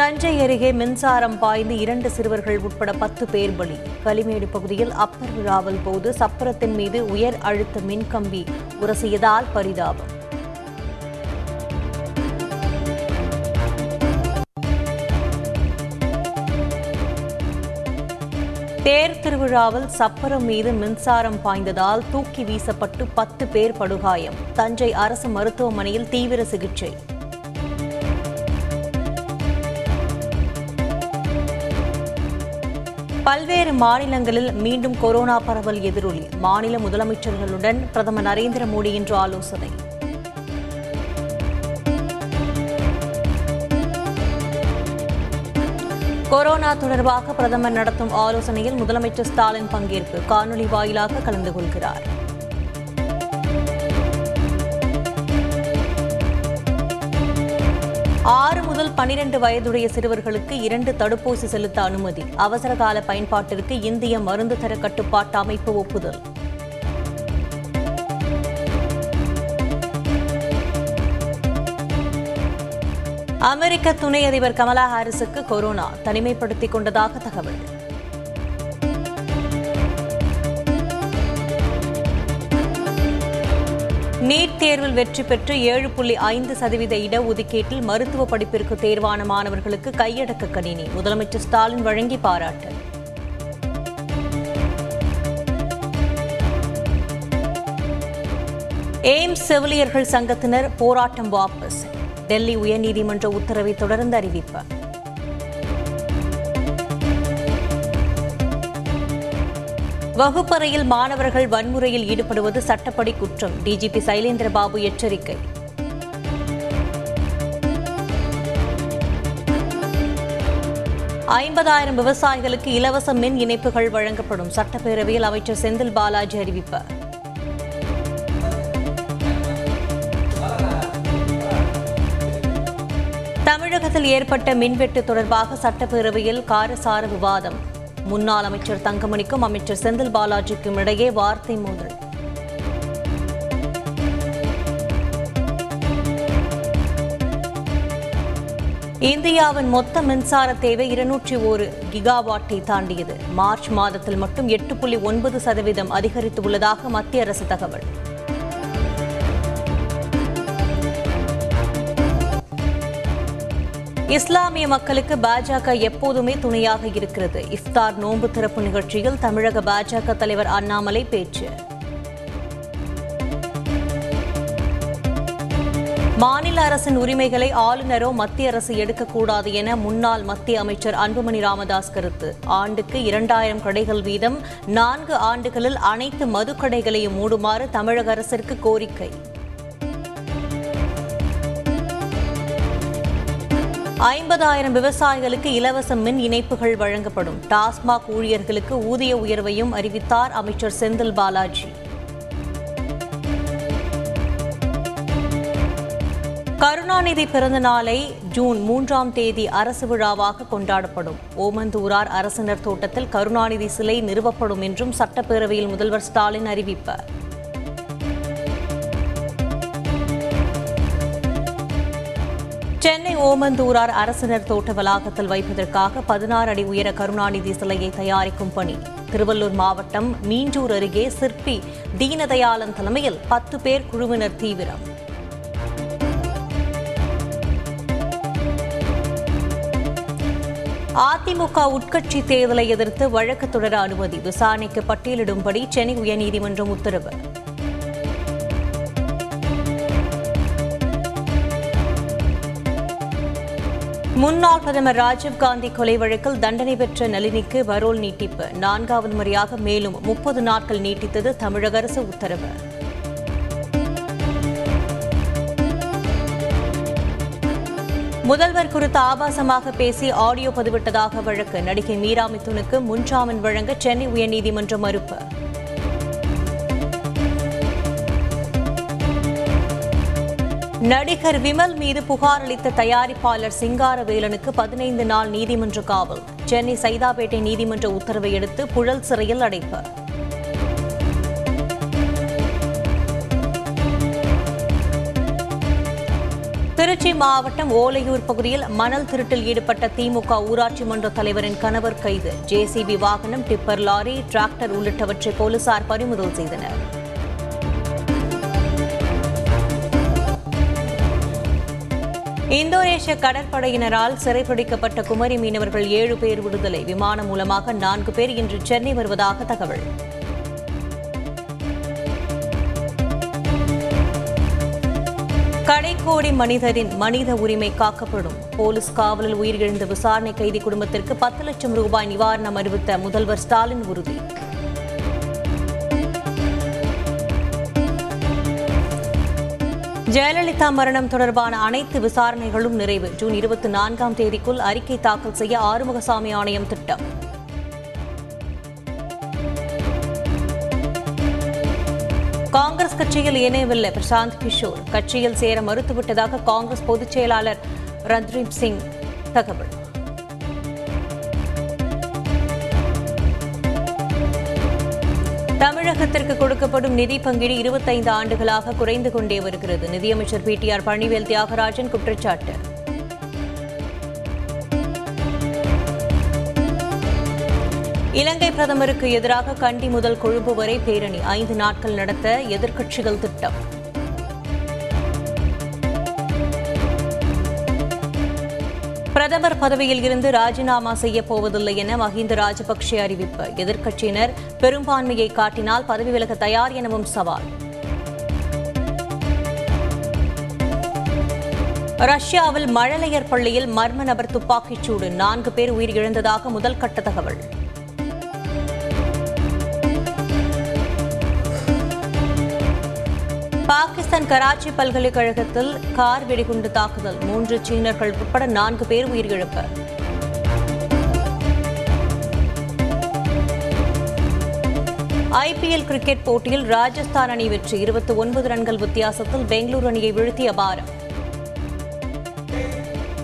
தஞ்சை அருகே மின்சாரம் பாய்ந்து இரண்டு சிறுவர்கள் உட்பட பத்து பேர் பலி. கலிமேடு பகுதியில் அப்பர் விழாவல் போது சப்பரத்தின் மீது உயர் அழுத்த மின்கம்பி உரசியதால் பரிதாபம். தேர் திருவிழாவில் சப்பரம் மீது மின்சாரம் பாய்ந்ததால் தூக்கி வீசப்பட்டு பத்து பேர் படுகாயம். தஞ்சை அரசு மருத்துவமனையில் தீவிர சிகிச்சை. பல்வேறு மாநிலங்களில் மீண்டும் கொரோனா பரவல் எதிரொலி. மாநில முதலமைச்சர்களுடன் பிரதமர் நரேந்திர மோடி இன்று ஆலோசனை. கொரோனா தொடர்பாக பிரதமர் நடத்தும் ஆலோசனையில் முதலமைச்சர் ஸ்டாலின் பங்கேற்பு. காணொலி வாயிலாக கலந்து கொள்கிறார். ஆறு முதல் பனிரெண்டு வயதுடைய சிறுவர்களுக்கு இரண்டு தடுப்பூசி செலுத்த அனுமதி. அவசரகால பயன்பாட்டிற்கு இந்திய மருந்து தர கட்டுப்பாட்டு அமைப்பு ஒப்புதல். அமெரிக்க துணை அதிபர் கமலா ஹாரிஸுக்கு கொரோனா தனிமைப்படுத்திக் கொண்டதாக தகவல். நீட் தேர்வில் வெற்றி பெற்று ஏழு புள்ளி ஐந்து சதவீத இடஒதுக்கீட்டில் மருத்துவ படிப்பிற்கு தேர்வான மாணவர்களுக்கு கையடக்க கணினி. முதலமைச்சர் ஸ்டாலின் வழங்கி பாராட்டு. எய்ம்ஸ் செவிலியர்கள் சங்கத்தினர் போராட்டம் வாபஸ். டெல்லி உயர்நீதிமன்ற உத்தரவை தொடர்ந்து அறிவிப்பு. வகுப்பறையில் மாணவர்கள் வன்முறையில் ஈடுபடுவது சட்டப்படி குற்றம். டிஜிபி சைலேந்திரபாபு எச்சரிக்கை. ஐம்பதாயிரம் விவசாயிகளுக்கு இலவச மின் இணைப்புகள் வழங்கப்படும். சட்டப்பேரவையில் அமைச்சர் செந்தில் பாலாஜி அறிவிப்பு. தமிழகத்தில் ஏற்பட்ட மின்வெட்டு தொடர்பாக சட்டப்பேரவையில் காரசார விவாதம். முன்னாள் அமைச்சர் தங்கமணிக்கும் அமைச்சர் செந்தில் பாலாஜிக்கும் இடையே வார்த்தை மோதல். இந்தியாவின் மொத்த மின்சார தேவை இருநூற்றி ஒரு கிகாவாட்டை தாண்டியது. மார்ச் மாதத்தில் மட்டும் எட்டு புள்ளி ஒன்பது சதவீதம் அதிகரித்துள்ளதாக மத்திய அரசு தகவல். இஸ்லாமிய மக்களுக்கு பாஜக எப்போதுமே துணையாக இருக்கிறது. இஃப்தார் நோன்பு திறப்பு நிகழ்ச்சியில் தமிழக பாஜக தலைவர் அண்ணாமலை பேச்சு. மாநில அரசின் உரிமைகளை ஆளுநரோ மத்திய அரசு எடுக்கக்கூடாது என முன்னாள் மத்திய அமைச்சர் அன்புமணி ராமதாஸ் கருத்து. ஆண்டுக்கு இரண்டாயிரம் கடைகள் வீதம் நான்கு ஆண்டுகளில் அனைத்து மதுக்கடைகளையும் மூடுமாறு தமிழக அரசிற்கு கோரிக்கை. ஐம்பதாயிரம் விவசாயிகளுக்கு இலவச மின் இணைப்புகள் வழங்கப்படும். டாஸ்மாக் ஊழியர்களுக்கு ஊதிய உயர்வையும் அறிவித்தார் அமைச்சர் செந்தில் பாலாஜி. கருணாநிதி பிறந்த நாளை ஜூன் மூன்றாம் தேதி அரசு விழாவாக கொண்டாடப்படும். ஓமந்தூரார் அரசினர் தோட்டத்தில் கருணாநிதி சிலை நிறுவப்படும் என்றும் சட்டப்பேரவையில் முதல்வர் ஸ்டாலின் அறிவிப்பார் ஓமந்தூரார் அரசினர் தோட்ட வளாகத்தில் வைப்பதற்காக பதினாறு அடி உயர கருணாநிதி சிலையை தயாரிக்கும் பணி. திருவள்ளூர் மாவட்டம் மீஞ்சூர் அருகே சிற்பி தீனதயாளன் தலைமையில் பத்து பேர் குழுவினர் தீவிரம். அதிமுக உட்கட்சி தேர்தலை எதிர்த்து வழக்கு தொடர அனுமதி. விசாரணைக்கு பட்டியலிடும்படி சென்னை உயர்நீதிமன்றம் உத்தரவு. முன்னாள் பிரதமர் ராஜீவ்காந்தி கொலை வழக்கில் தண்டனை பெற்ற நளினிக்கு பரோல் நீட்டிப்பு. நான்காவது முறையாக மேலும் முப்பது நாட்கள் நீட்டித்தது தமிழக அரசு உத்தரவு. முதல்வர் குறித்து ஆபாசமாக பேசி ஆடியோ பதிவிட்டதாக வழக்கு. நடிகை மீரா மிதுனுக்கு முன்ஜாமீன் வழங்க சென்னை உயர்நீதிமன்றம் மறுப்பு. நடிகர் விமல் மீது புகார் அளித்த தயாரிப்பாளர் சிங்காரவேலனுக்கு பதினைந்து நாள் நீதிமன்ற காவல். சென்னை சைதாப்பேட்டை நீதிமன்ற உத்தரவை அடுத்து புழல் சிறையில் அடைப்பு. திருச்சி மாவட்டம் ஓலையூர் பகுதியில் மணல் திருட்டில் ஈடுபட்ட திமுக ஊராட்சி மன்ற தலைவரின் கணவர் கைது. ஜேசிபி வாகனம் டிப்பர் லாரி டிராக்டர் உள்ளிட்டவற்றை போலீசார் பறிமுதல் செய்தனர். இந்தோனேஷிய கடற்படையினரால் சிறைப்பிடிக்கப்பட்ட குமரி மீனவர்கள் ஏழு பேர் விடுதலை. விமானம் மூலமாக நான்கு பேர் இன்று சென்னை வருவதாக தகவல். கடைக்கோடி மனிதரின் மனித உரிமை காக்கப்படும். போலீஸ் காவலில் உயிரிழந்த விசாரணை கைதி குடும்பத்திற்கு பத்து லட்சம் ரூபாய் நிவாரணம் அறிவித்த முதல்வர் ஸ்டாலின் உறுதி. ஜெயலலிதா மரணம் தொடர்பான அனைத்து விசாரணைகளும் நிறைவு. ஜூன் இருபத்தி நான்காம் தேதிக்குள் அறிக்கை தாக்கல் செய்ய ஆறுமுகசாமி ஆணையம் திட்டம். காங்கிரஸ் கட்சியில் இணையவில்லை பிரசாந்த் கிஷோர். கட்சியில் சேர மறுத்துவிட்டதாக காங்கிரஸ் பொதுச் செயலாளர் ரந்தீப் சிங் தகவல். தமிழகத்திற்கு கொடுக்கப்படும் நிதி பங்கீடு இருபத்தைந்து ஆண்டுகளாக குறைந்து கொண்டே வருகிறது. நிதியமைச்சர் பிடிஆர் பழனிவேல் தியாகராஜன் குற்றச்சாட்டு. இலங்கை பிரதமருக்கு எதிராக கண்டி முதல் கொழும்பு வரை பேரணி. ஐந்து நாட்கள் நடத்த எதிர்க்கட்சிகள் திட்டம். பிரதமர் பதவியில் இருந்து ராஜினாமா செய்யப்போவதில்லை என மஹிந்த ராஜபக்சே அறிவிப்பு. எதிர்க்கட்சியினர் பெரும்பான்மையை காட்டினால் பதவி விலக தயார் எனவும் சவால். ரஷ்யாவில் மழலையர் பள்ளியில் மர்ம நபர் துப்பாக்கிச் சூடு. நான்கு பேர் உயிரிழந்ததாக முதல் கட்ட தகவல். பாகிஸ்தான் கராச்சி பல்கலைக்கழகத்தில் கார் வெடிகுண்டு தாக்குதல். மூன்று சீனர்கள் உட்பட நான்கு பேர் உயிரிழப்பு. ஐபிஎல் கிரிக்கெட் போட்டியில் ராஜஸ்தான் அணி வெற்றி. இருபத்தி ஒன்பது ரன்கள் வித்தியாசத்தில் பெங்களூரு அணியை வீழ்த்திய அபாரம்